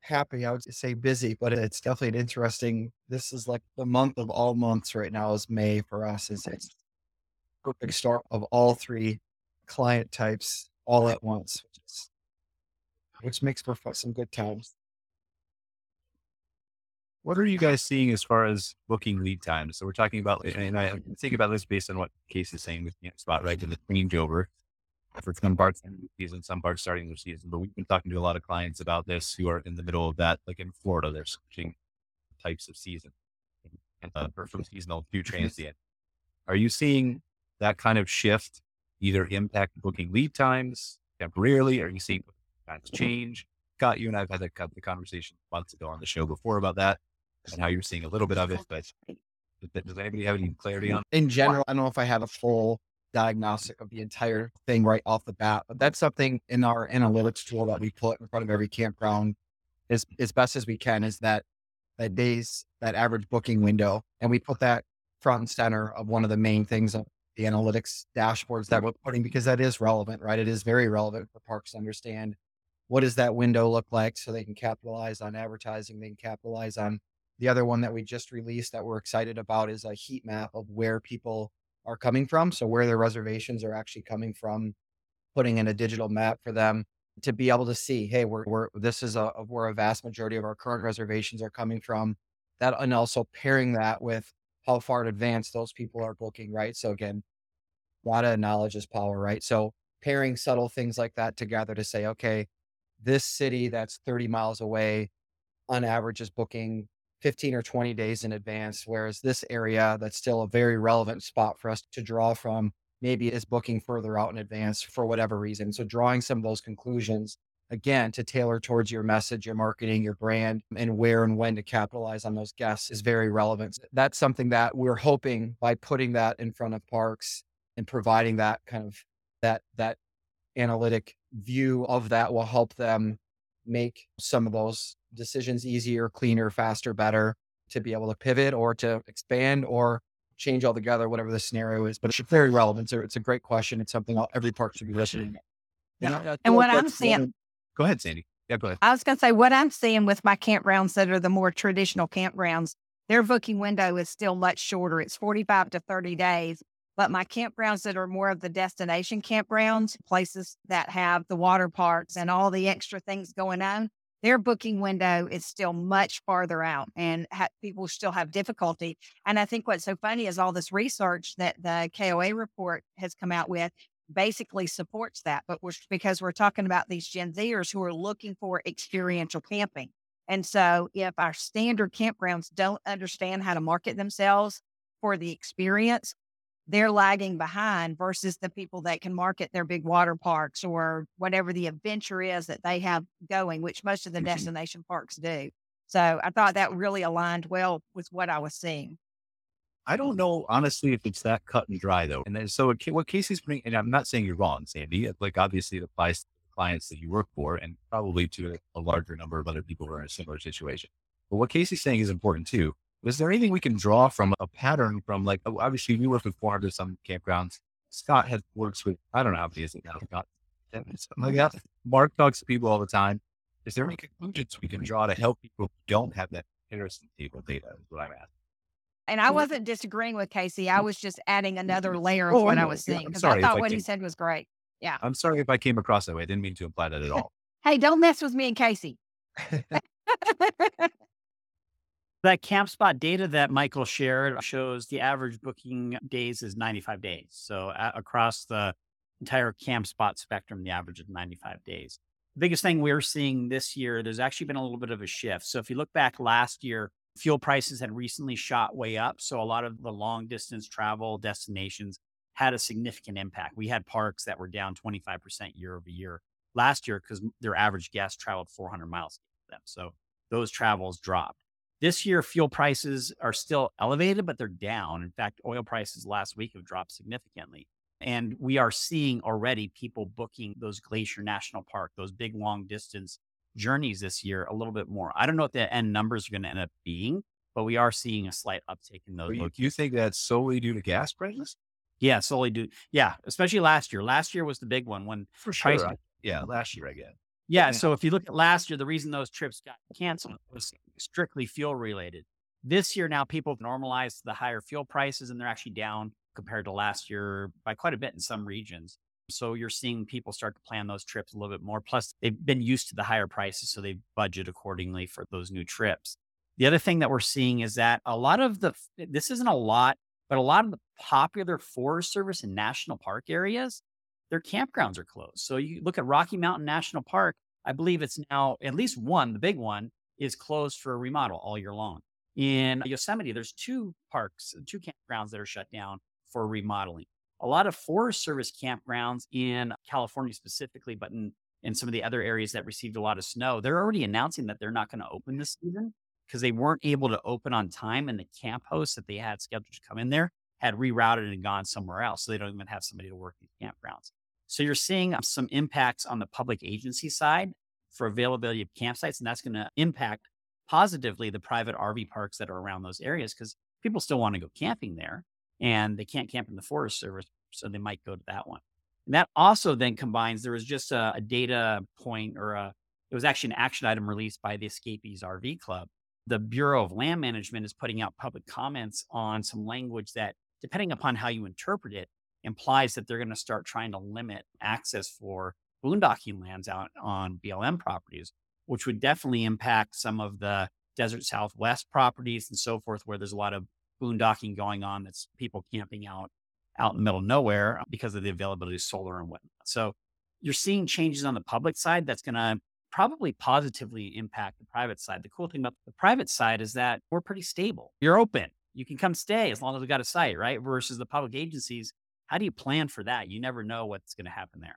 happy. I would say busy, but it's definitely an interesting. This is like the month of all months right now is May for us. It's, it's perfect storm of all three client types all at once, which, is, which makes for some good times. what are you guys seeing as far as booking lead times? So we're talking about, and I think about this based on what Case is saying with know, spot right in the changeover for some parts in the season, some parts starting the season. But we've been talking to a lot of clients about this who are in the middle of that, like in Florida, they're switching types of season and uh, from seasonal to transient. Are you seeing that kind of shift either impact booking lead times temporarily? Are you seeing times mm-hmm. change? Scott, you and I've had the, the conversation months ago on the show before about that and how you're seeing a little bit of it. But does- anybody have any clarity on? In general, I don't know if I have a full diagnostic of the entire thing right off the bat, but that's something in our analytics tool that we put in front of every campground as, as best as we can is that that days, that average booking window. And we put that front and center of one of the main things of the analytics dashboards that we're putting because that is relevant, right? It is very relevant for parks to understand what does that window look like so they can capitalize on advertising, they can capitalize on the other one that we just released that we're excited about is a heat map of where people are coming from. So where their reservations are actually coming from, putting in a digital map for them to be able to see, hey, we're, we're this is a where a vast majority of our current reservations are coming from. That and also pairing that with how far in advance those people are booking, right? So again, data and knowledge is power, right? So pairing subtle things like that together to say, okay, this city that's 30 miles away on average is booking 15 or 20 days in advance, whereas this area that's still a very relevant spot for us to draw from maybe is booking further out in advance for whatever reason. So drawing some of those conclusions again to tailor towards your message, your marketing, your brand, and where and when to capitalize on those guests is very relevant. That's something that we're hoping by putting that in front of parks and providing that kind of that that analytic view of that will help them make some of those decisions easier, cleaner, faster, better to be able to pivot or to expand or change altogether, whatever the scenario is. But it's very relevant. So it's a great question. It's something every park should be listening. Yeah. And uh, what I'm seeing, Go ahead, Sandy. Yeah, go ahead. I was going to say what I'm seeing with my campgrounds that are the more traditional campgrounds, their booking window is still much shorter. It's 45 to 30 days. But my campgrounds that are more of the destination campgrounds, places that have the water parks and all the extra things going on, their booking window is still much farther out and ha- people still have difficulty. And I think what's so funny is all this research that the KOA report has come out with basically supports that. But we're, because we're talking about these Gen Zers who are looking for experiential camping. And so if our standard campgrounds don't understand how to market themselves for the experience, they're lagging behind versus the people that can market their big water parks or whatever the adventure is that they have going, which most of the mm-hmm. destination parks do. So I thought that really aligned well with what I was seeing. I don't know, honestly, if it's that cut and dry though. And then, so what Casey's putting, and I'm not saying you're wrong, Sandy, like obviously it applies to clients that you work for and probably to a larger number of other people who are in a similar situation. But what Casey's saying is important too. Was there anything we can draw from a pattern from like, oh, obviously we work with 400 some campgrounds. Scott has works with, I don't know how many is it now, Scott, like that. Mark talks to people all the time. Is there any conclusions we can draw to help people who don't have that comparison table data is what I'm asking. And I wasn't disagreeing with Casey. I mm. was just adding another mm-hmm. layer of oh, what I, I was saying because I thought I what came, he said was great. Yeah. I'm sorry if I came across that way. I didn't mean to imply that at all. hey, don't mess with me and Casey. that Campspot data that Michael shared shows the average booking days is 95 days. So across the entire Campspot spectrum, the average is 95 days. The biggest thing we're seeing this year, there's actually been a little bit of a shift. So if you look back last year, fuel prices had recently shot way up. So a lot of the long distance travel destinations had a significant impact. We had parks that were down 25% year over year last year because their average guest traveled 400 miles them. So those travels dropped. This year, fuel prices are still elevated, but they're down. In fact, oil prices last week have dropped significantly. And we are seeing already people booking those Glacier National Park, those big long distance journeys this year a little bit more. I don't know what the end numbers are going to end up being, but we are seeing a slight uptick in those. You, you think that's solely due to gas prices? Yeah, solely due. Yeah, especially last year. Last year was the big one when for sure. Price, yeah, last year I guess. Yeah, yeah. So if you look at last year, the reason those trips got canceled was strictly fuel related. This year now, people have normalized the higher fuel prices, and they're actually down compared to last year by quite a bit in some regions. So you're seeing people start to plan those trips a little bit more. Plus, they've been used to the higher prices, so they budget accordingly for those new trips. The other thing that we're seeing is that a lot of the, this isn't a lot, but a lot of the popular Forest Service and national park areas, their campgrounds are closed. So you look at Rocky Mountain National Park, I believe it's now at least one, the big one, is closed for a remodel all year long. In Yosemite, there's two parks, two campgrounds that are shut down for remodeling a lot of Forest Service campgrounds in California specifically, but in, in some of the other areas that received a lot of snow, they're already announcing that they're not going to open this season because they weren't able to open on time and the camp hosts that they had scheduled to come in there had rerouted and gone somewhere else. So they don't even have somebody to work these campgrounds. So you're seeing um, some impacts on the public agency side for availability of campsites, and that's going to impact positively the private RV parks that are around those areas because people still want to go camping there and they can't camp in the Forest Service, so they might go to that one. And that also then combines. There was just a, a data point or a it was actually an action item released by the Escapees RV Club. The Bureau of Land Management is putting out public comments on some language that, depending upon how you interpret it, implies that they're going to start trying to limit access for boondocking lands out on BLM properties, which would definitely impact some of the desert southwest properties and so forth, where there's a lot of boondocking going on. That's people camping out out in the middle of nowhere because of the availability of solar and whatnot. So you're seeing changes on the public side that's going to probably positively impact the private side. The cool thing about the private side is that we're pretty stable. You're open. You can come stay as long as we've got a site, right? Versus the public agencies. How do you plan for that? You never know what's going to happen there.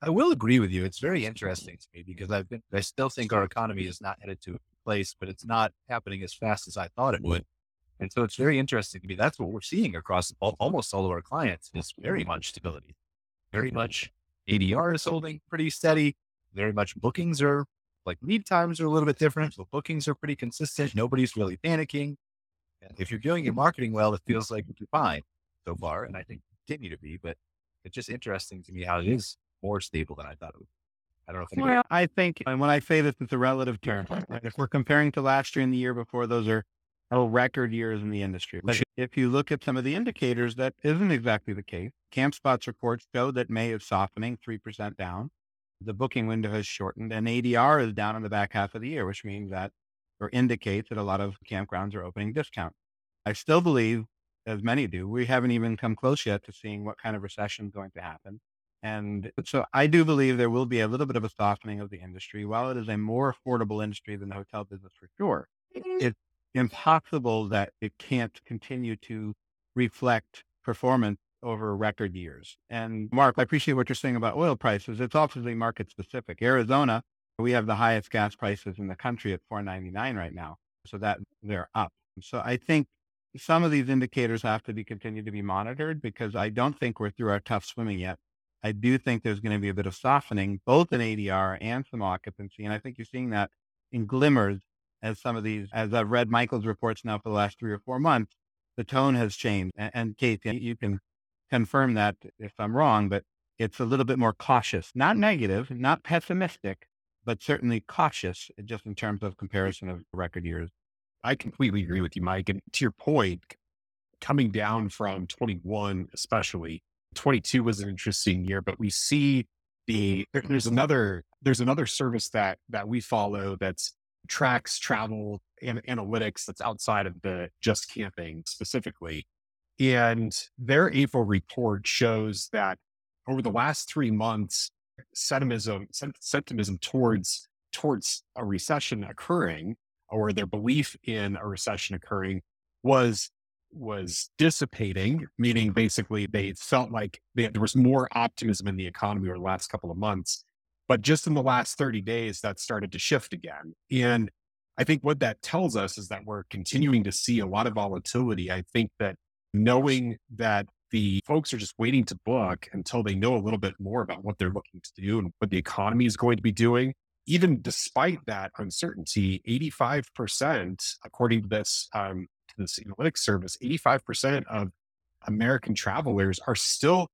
I will agree with you. It's very interesting to me because I've been, I still think our economy is not headed to a place, but it's not happening as fast as I thought it would. And so it's very interesting to me. That's what we're seeing across all, almost all of our clients is very much stability, very much ADR is holding pretty steady. Very much bookings are like lead times are a little bit different. So bookings are pretty consistent. Nobody's really panicking. And if you're doing your marketing well, it feels like you're fine so far. And I think continue to be, but it's just interesting to me how it is more stable than I thought it would. I don't know if Well, I think, and when I say this, it's a relative term. Right? If we're comparing to last year and the year before, those are oh, record years in the industry. But if you look at some of the indicators, that isn't exactly the case. Campspot's reports show that May is softening, 3% down. The booking window has shortened and ADR is down in the back half of the year, which means that or indicates that a lot of campgrounds are opening discount. I still believe, as many do, we haven't even come close yet to seeing what kind of recession is going to happen. And so I do believe there will be a little bit of a softening of the industry. While it is a more affordable industry than the hotel business for sure, mm-hmm. it's impossible that it can't continue to reflect performance over record years. And Mark, I appreciate what you're saying about oil prices. It's obviously market specific. Arizona, we have the highest gas prices in the country at 4.99 right now. So that they're up. So I think some of these indicators have to be continued to be monitored because I don't think we're through our tough swimming yet. I do think there's going to be a bit of softening, both in ADR and some occupancy. And I think you're seeing that in glimmers as some of these, as I've read Michael's reports now for the last three or four months, the tone has changed. And, and Kate, you can confirm that if I'm wrong, but it's a little bit more cautious, not negative, not pessimistic, but certainly cautious eh, just in terms of comparison of record years. I completely agree with you, Mike. And to your point, coming down from 21, especially 22 was an interesting year, but we see the there's another there's another service that that we follow that's tracks travel and analytics that's outside of the just camping specifically. And their April report shows that over the last three months, sentimentism, towards towards a recession occurring or their belief in a recession occurring was was dissipating, meaning basically they felt like they, there was more optimism in the economy over the last couple of months. But just in the last 30 days, that started to shift again. And I think what that tells us is that we're continuing to see a lot of volatility. I think that knowing that the folks are just waiting to book until they know a little bit more about what they're looking to do and what the economy is going to be doing. Even despite that uncertainty, 85%, according to this um, to this analytics service, 85% of American travelers are still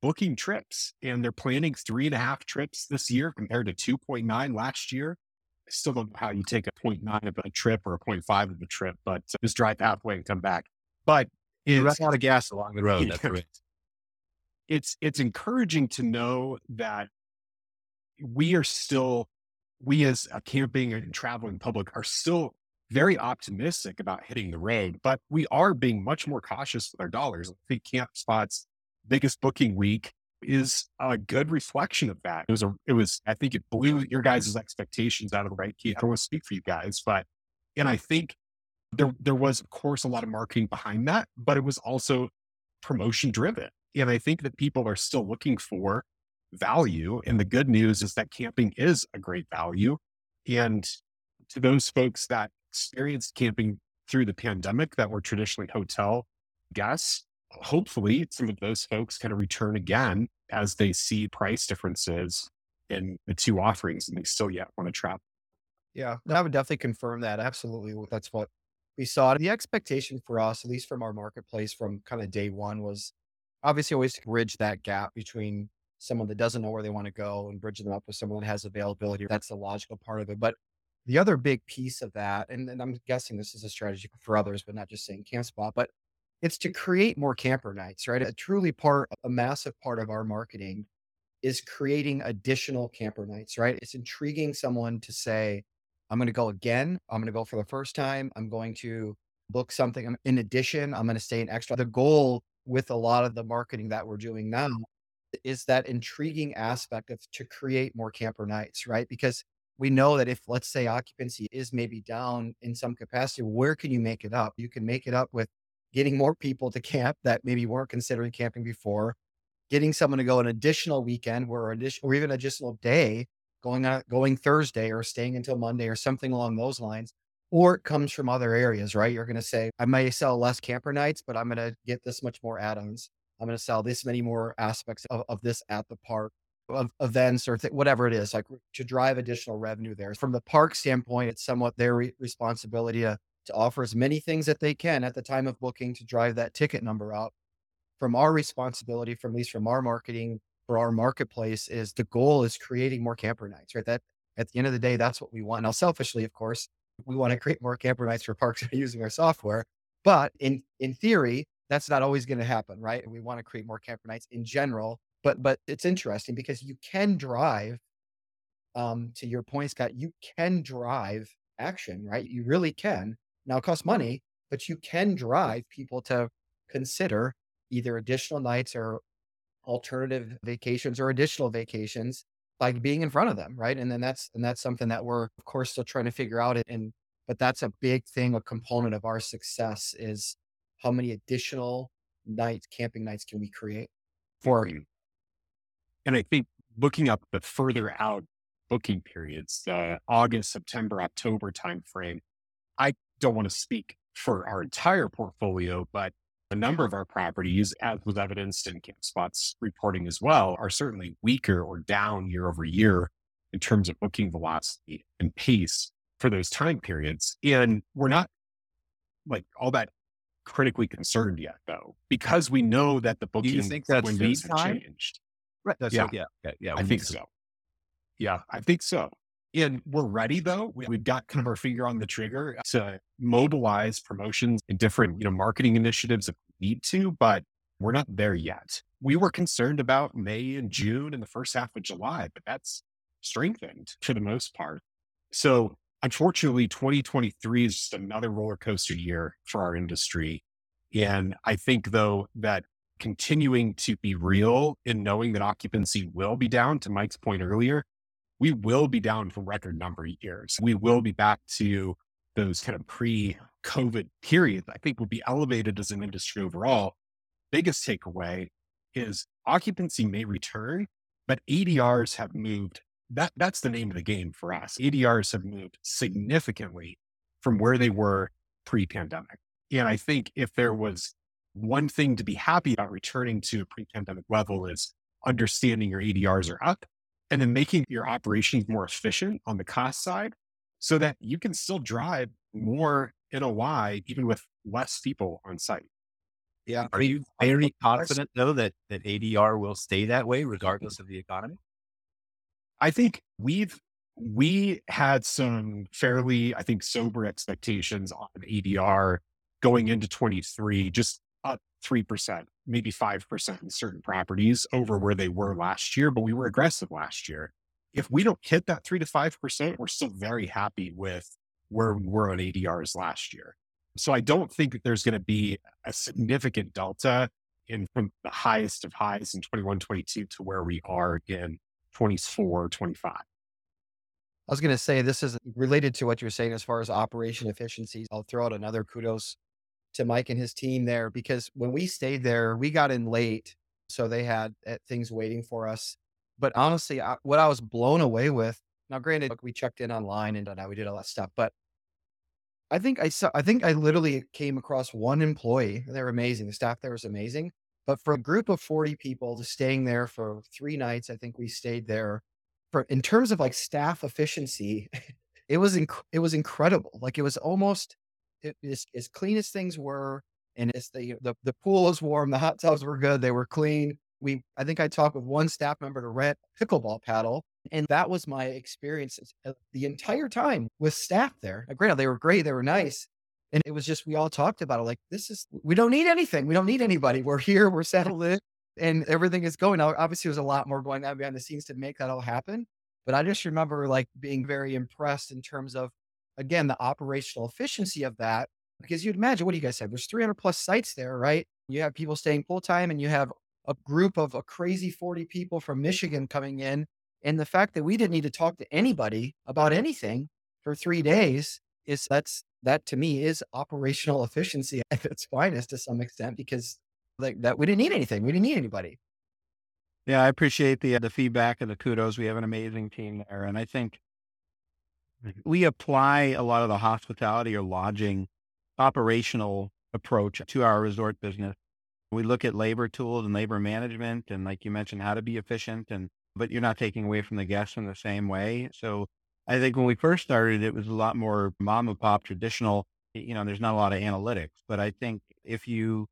booking trips and they're planning three and a half trips this year compared to 2.9 last year. I still don't know how you take a 0.9 of a trip or a 0.5 of a trip, but just drive halfway and come back. But it's run out of gas along the road. That's right. It's it's encouraging to know that we are still we as a camping and traveling public are still very optimistic about hitting the road, but we are being much more cautious with our dollars. I think Campspot's biggest booking week is a good reflection of that. It was a, it was, I think it blew your guys' expectations out of the right key. I don't want to speak for you guys, but, and I think there, there was of course a lot of marketing behind that, but it was also promotion driven. And I think that people are still looking for value. And the good news is that camping is a great value. And to those folks that experienced camping through the pandemic that were traditionally hotel guests, hopefully some of those folks kind of return again as they see price differences in the two offerings and they still yet want to travel. Yeah, I would definitely confirm that. Absolutely. That's what we saw. The expectation for us, at least from our marketplace from kind of day one, was obviously always to bridge that gap between someone that doesn't know where they want to go and bridging them up with someone that has availability. That's the logical part of it. But the other big piece of that, and, and I'm guessing this is a strategy for others, but not just saying Campspot, but it's to create more camper nights, right? A truly part, a massive part of our marketing is creating additional camper nights, right? It's intriguing someone to say, I'm going to go again. I'm going to go for the first time. I'm going to book something in addition. I'm going to stay an extra. The goal with a lot of the marketing that we're doing now is that intriguing aspect of to create more camper nights, right? Because we know that if let's say occupancy is maybe down in some capacity, where can you make it up? You can make it up with getting more people to camp that maybe weren't considering camping before, getting someone to go an additional weekend or additional or even additional day going on going Thursday or staying until Monday or something along those lines. Or it comes from other areas, right? You're going to say, I may sell less camper nights, but I'm going to get this much more add-ons. I'm going to sell this many more aspects of, of this at the park of events or th- whatever it is, like to drive additional revenue there. From the park standpoint, it's somewhat their re- responsibility to, to offer as many things that they can at the time of booking to drive that ticket number up. From our responsibility, from at least from our marketing for our marketplace, is the goal is creating more camper nights, right? That at the end of the day, that's what we want. Now, selfishly, of course, we want to create more camper nights for parks using our software. But in in theory, that's not always going to happen, right? We want to create more camper nights in general but but it's interesting because you can drive um to your point scott you can drive action right you really can now it costs mm-hmm. money but you can drive people to consider either additional nights or alternative vacations or additional vacations by being in front of them right? And then that's and that's something that we're of course still trying to figure out and but that's a big thing a component of our success is how many additional nights camping nights can we create for you. Mm-hmm. And I think looking up the further out booking periods, the August, September, October timeframe, I don't want to speak for our entire portfolio, but a number of our properties, as was evidenced in Campspot's reporting as well, are certainly weaker or down year over year in terms of booking velocity and pace for those time periods. And we're not like all that critically concerned yet, though, because we know that the booking windows have changed. Right. That's yeah. yeah. Yeah. Yeah. I think so. Yeah, I think so. And we're ready though. We, have got kind of our finger on the trigger uh, to mobilize promotions and different, you know, marketing initiatives if we need to, but we're not there yet. We were concerned about May and June and the first half of July, but that's strengthened for the most part. So unfortunately, 2023 is just another roller coaster year for our industry. And I think though that continuing to be real in knowing that occupancy will be down to Mike's point earlier, we will be down for record number of years. We will be back to those kind of pre COVID periods. I think we'll be elevated as an industry overall. Biggest takeaway is occupancy may return, but ADRs have moved. That that's the name of the game for us. ADRs have moved significantly from where they were pre-pandemic. And I think if there was one thing to be happy about returning to a pre-pandemic level is understanding your ADRs are up and then making your operations more efficient on the cost side so that you can still drive more NOI even with less people on site. Yeah. Are you very confident though that, that ADR will stay that way regardless of the economy? I think we've we had some fairly, I think, sober expectations on ADR going into 23, just 3%, maybe 5% in certain properties over where they were last year, but we were aggressive last year. If we don't hit that 3 to 5%, we're still very happy with where we were on ADRs last year. So I don't think there's going to be a significant delta in from the highest of highs in 21, 22 to where we are in 24, 25. I was going to say this is related to what you're saying as far as operation efficiencies. I'll throw out another kudos to Mike and his team there because when we stayed there, we got in late. So they had uh, things waiting for us. But honestly, I, what I was blown away with now, granted, we checked in online and we did all that stuff, but I think I saw, I think I literally came across one employee. They're amazing. The staff there was amazing. But for a group of 40 people to staying there for three nights, I think we stayed there for, in terms of like staff efficiency, it was, inc- it was incredible. Like it was almost, it, as, as clean as things were, and it's the, the the pool was warm, the hot tubs were good, they were clean. we, I think I talked with one staff member to rent pickleball paddle. And that was my experience uh, the entire time with staff there. Granted, they were great. They were nice. And it was just, we all talked about it like, this is, we don't need anything. We don't need anybody. We're here. We're settled in and everything is going. Now, obviously, there's a lot more going on behind the scenes to make that all happen. But I just remember like being very impressed in terms of, again, the operational efficiency of that. Because you'd imagine, what do you guys have? There's 300 plus sites there, right? You have people staying full time and you have a group of a crazy 40 people from Michigan coming in. And the fact that we didn't need to talk to anybody about anything for three days is that's that to me is operational efficiency at its finest to some extent because like that we didn't need anything. We didn't need anybody. Yeah, I appreciate the uh, the feedback and the kudos. We have an amazing team there, and I think Mm-hmm. we apply a lot of the hospitality or lodging operational approach to our resort business. We look at labor tools and labor management, and like you mentioned, how to be efficient, and but you're not taking away from the guests in the same way. So I think when we first started, it was a lot more mom and pop traditional. You know, there's not a lot of analytics, but I think if you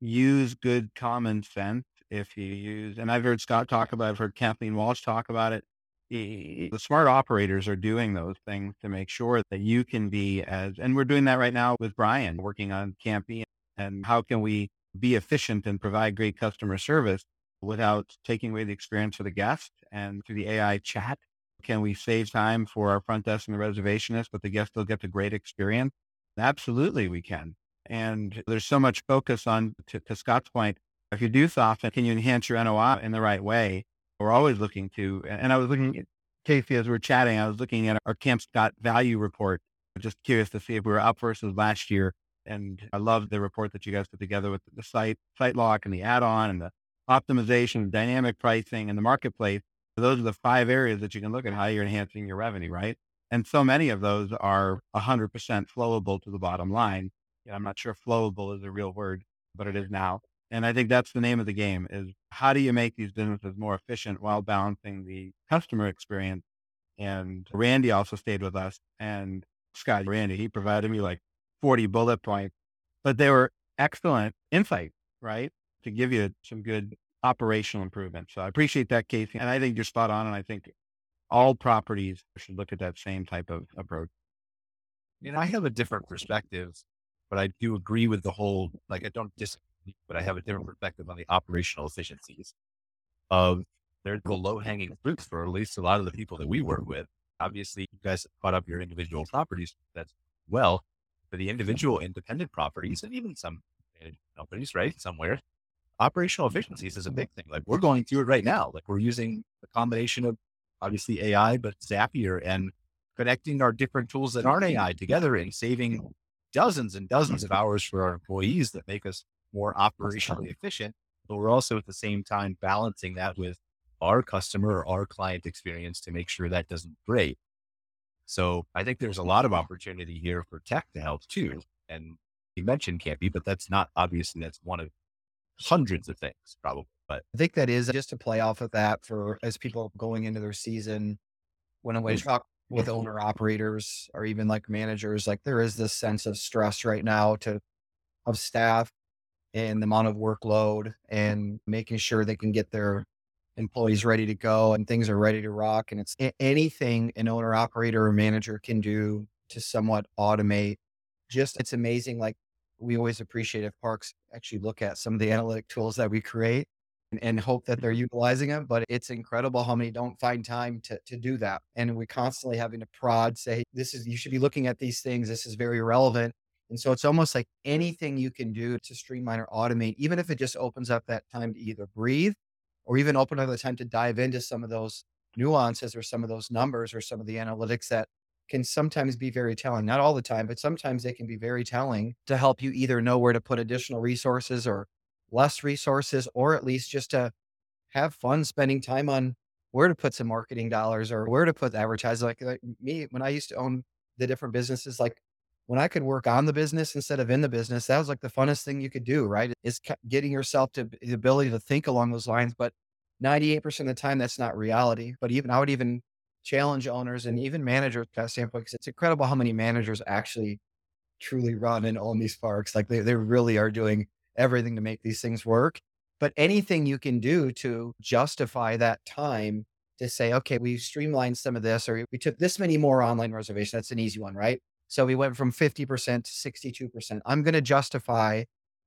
use good common sense, if you use, and I've heard Scott talk about, it, I've heard Kathleen Walsh talk about it. The smart operators are doing those things to make sure that you can be as, and we're doing that right now with Brian working on Campy and how can we be efficient and provide great customer service without taking away the experience for the guest and through the AI chat can we save time for our front desk and the reservationist, but the guest still gets a great experience? Absolutely, we can. And there's so much focus on, to, to Scott's point, if you do soften, can you enhance your NOI in the right way? We're always looking to, and I was looking at Casey as we are chatting, I was looking at our Campspot value report. Just curious to see if we were up versus last year. And I love the report that you guys put together with the site, site lock and the add-on and the optimization, dynamic pricing and the marketplace. Those are the five areas that you can look at how you're enhancing your revenue, right? And so many of those are 100% flowable to the bottom line. I'm not sure flowable is a real word, but it is now. And I think that's the name of the game is how do you make these businesses more efficient while balancing the customer experience? And Randy also stayed with us and Scott Randy, he provided me like 40 bullet points, but they were excellent insight, right? To give you some good operational improvement. So I appreciate that, Casey. And I think you're spot on. And I think all properties should look at that same type of approach. And I have a different perspective, but I do agree with the whole, like, I don't disagree, but I have a different perspective on the operational efficiencies of there's the low hanging fruits for at least a lot of the people that we work with. Obviously, you guys caught up your individual properties. That's well, for the individual independent properties and even some companies, right? Somewhere operational efficiencies is a big thing. Like we're going through it right now. Like we're using a combination of obviously AI, but Zapier and connecting our different tools that aren't AI together and saving dozens and dozens of hours for our employees that make us more operationally efficient. But we're also at the same time balancing that with our customer or our client experience to make sure that doesn't break. So I think there's a lot of opportunity here for tech to help too. And you mentioned Campy, but that's not obviously that's one of hundreds of things probably. But I think that is just to play off of that for as people going into their season. When I mm. talk with mm-hmm. owner operators or even like managers, like there is this sense of stress right now to of staff and the amount of workload and making sure they can get their employees ready to go and things are ready to rock. And it's anything an owner operator or manager can do to somewhat automate. Just it's amazing. Like we always appreciate if parks actually look at some of the analytic tools that we create and, and hope that they're mm-hmm. utilizing them. But it's incredible how many don't find time to, to do that. And we're constantly having to prod, say, this is, you should be looking at these things. This is very relevant. And so it's almost like mm-hmm. anything you can do to streamline or automate, even if it just opens up that time to either breathe or even open up the time to dive into some of those nuances or some of those numbers or some of the analytics that can sometimes be very telling. Not all the time, but sometimes they can be very telling to help you either know where to put additional resources or less resources, or at least just to have fun spending time on where to put some marketing dollars or where to put the advertising. Like, like me, when I used to own the different businesses, like when I could work on the business instead of in the business, that was like the funnest thing you could do, right? Is getting yourself to the ability to think along those lines. But 98% of the time, that's not reality. But even I would even challenge owners and even managers that standpoint because it's incredible how many managers actually truly run and own these parks. Like they, they really are doing everything to make these things work. but anything you can do to justify that time to say, okay, we streamlined some of this, or we took this many more online reservations. That's an easy one, right? So we went from 50% to 62%. I'm going to justify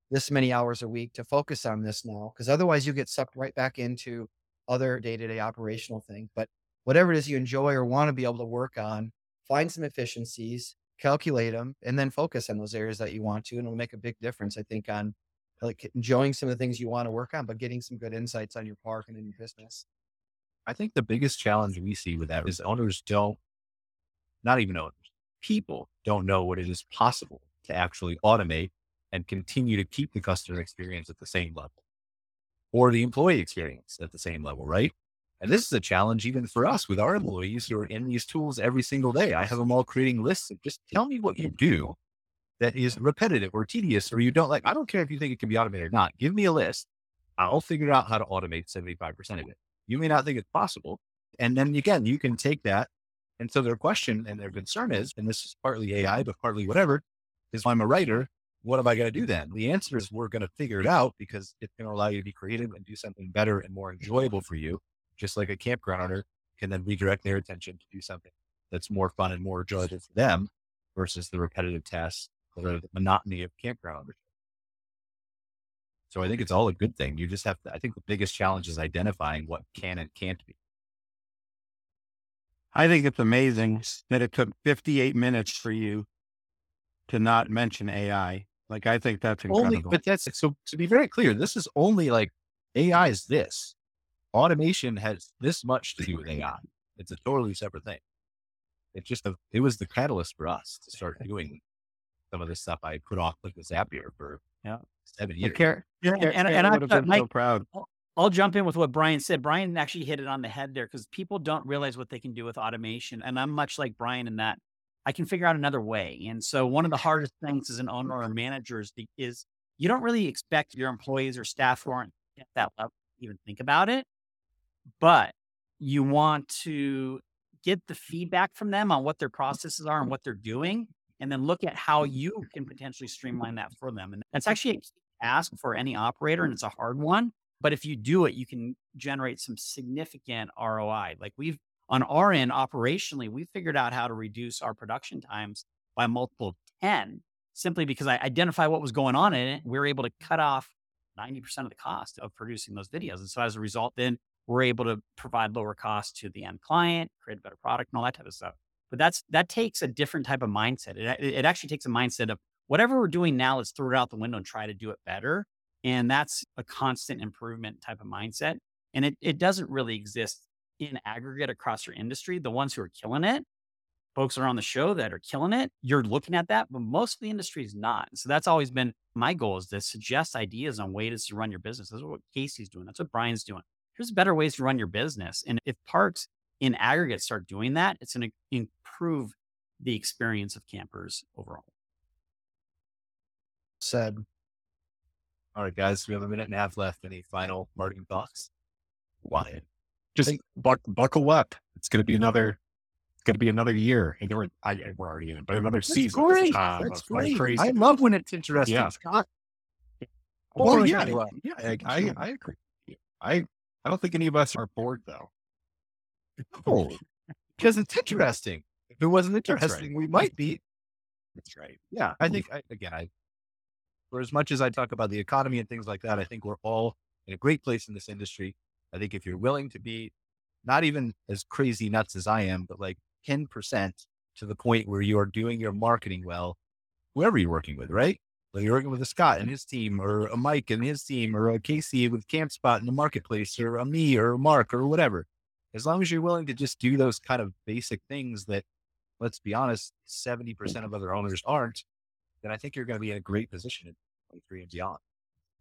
this many hours a week to focus on this now, because otherwise you get sucked right back into other day to day operational things. But whatever it is you enjoy or want to be able to work on, find some efficiencies, calculate them, and then focus on those areas that you want to. And it'll make a big difference, I think, on like enjoying some of the things you want to work on, but getting some good insights on your park and in your business. I think the biggest challenge we see with that is owners don't, not even owners, people don't know what it is possible to actually automate and continue to keep the customer experience at the same level or the employee experience at the same level, right? And this is a challenge even for us with our employees who are in these tools every single day. I have them all creating lists of just tell me what you do that is repetitive or tedious or you don't like. I don't care if you think it can be automated or not. Give me a list. I'll figure out how to automate 75% of it. You may not think it's possible. And then again, you can take that. And so their question and their concern is, and this is partly AI, but partly whatever, is I'm a writer. What am I going to do then? The answer is we're going to figure it out because it's going to allow you to be creative and do something better and more enjoyable for you. Just like a campground owner can then redirect their attention to do something that's more fun and more enjoyable for them versus the repetitive tasks or the monotony of campground. So I think it's all a good thing. You just have to, I think the biggest challenge is identifying what can and can't be. I think it's amazing that it took 58 minutes for you to not mention AI. Like, I think that's incredible. Only, but that's so to be very clear, this is only like AI is this. Automation has this much to do with AI. It's a totally separate thing. It just, it was the catalyst for us to start doing some of the stuff I put off like Zapier for yeah. seven years. Care, yeah, and, and, and I would have been Mike, so proud. Oh, I'll jump in with what Brian said. Brian actually hit it on the head there because people don't realize what they can do with automation. And I'm much like Brian in that I can figure out another way. And so one of the hardest things as an owner or manager is, is you don't really expect your employees or staff who aren't at that level to even think about it, but you want to get the feedback from them on what their processes are and what they're doing, and then look at how you can potentially streamline that for them. And that's actually a ask for any operator, and it's a hard one. But if you do it, you can generate some significant ROI. Like we've on our end, operationally, we figured out how to reduce our production times by a multiple of 10 simply because I identify what was going on in it. We were able to cut off 90% of the cost of producing those videos. And so as a result, then we're able to provide lower cost to the end client, create a better product and all that type of stuff. But that's that takes a different type of mindset. It, it actually takes a mindset of whatever we're doing now, let's throw it out the window and try to do it better. And that's a constant improvement type of mindset. And it, it doesn't really exist in aggregate across your industry. The ones who are killing it, folks are on the show that are killing it. You're looking at that, but most of the industry is not. So that's always been my goal is to suggest ideas on ways to run your business. That's what Casey's doing. That's what Brian's doing. Here's better ways to run your business. And if parks in aggregate start doing that, it's going to improve the experience of campers overall. Said. All right, guys, we have a minute and a half left. Any final marketing thoughts? Why? Just buck, buckle up. It's going to be another. It's going to be another year. And we're, I, we're already in it, but another That's season. great. uh, That's great. crazy. I love when it's interesting. Yeah. Scott. Well, yeah, yeah. yeah, I, I, I agree. I, I don't think any of us are bored though. No, because it's interesting. If it wasn't right. interesting, we might be. That's right. Yeah, I think I, again, I for as much as I talk about the economy and things like that, I think we're all in a great place in this industry. I think if you're willing to be not even as crazy nuts as I am, but like 10% to the point where you are doing your marketing well, whoever you're working with, right? Whether you're working with a Scott and his team, or a Mike and his team, or a Casey with Campspot in the marketplace, or a me or a Mark or whatever. As long as you're willing to just do those kind of basic things that, let's be honest, 70% of other owners aren't, then I think you're going to be in a great position in 23 and beyond.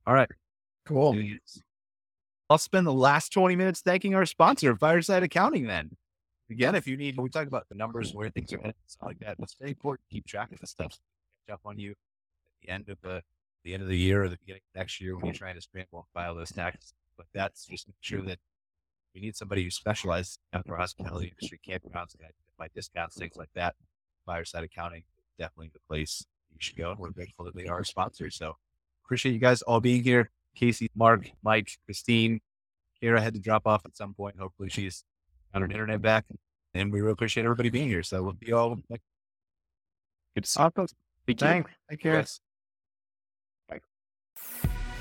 All right. Cool. I'll spend the last 20 minutes thanking our sponsor, Fireside Accounting, then. Again, if you need, we talk about the numbers, where things are headed, stuff like that. It's very important to keep track of this stuff. Catch up on you at the end of the, the end of the year or the beginning of next year when you're trying to scramble and file those taxes. But that's just make sure that we need somebody who specializes in outdoor hospitality industry, campgrounds, by discounts, things like that. Fireside Accounting is definitely the place you should go. And we're grateful that they are our sponsors. So appreciate you guys all being here. Casey, Mark, Mike, Christine. Cara had to drop off at some point. Hopefully she's on her internet back. And we really appreciate everybody being here. So we'll be all Good to see Awesome. Thank you. Thanks. Take care. yes.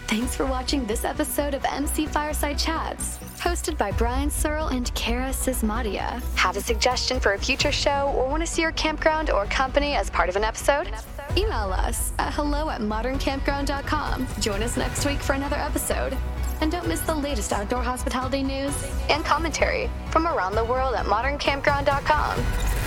Thanks for watching this episode of MC Fireside Chats, hosted by Brian Searl and Cara Csizmadia. Have a suggestion for a future show or want to see your campground or company as part of an episode? Email us at hello at moderncampground.com. Join us next week for another episode. And don't miss the latest outdoor hospitality news and commentary from around the world at moderncampground.com.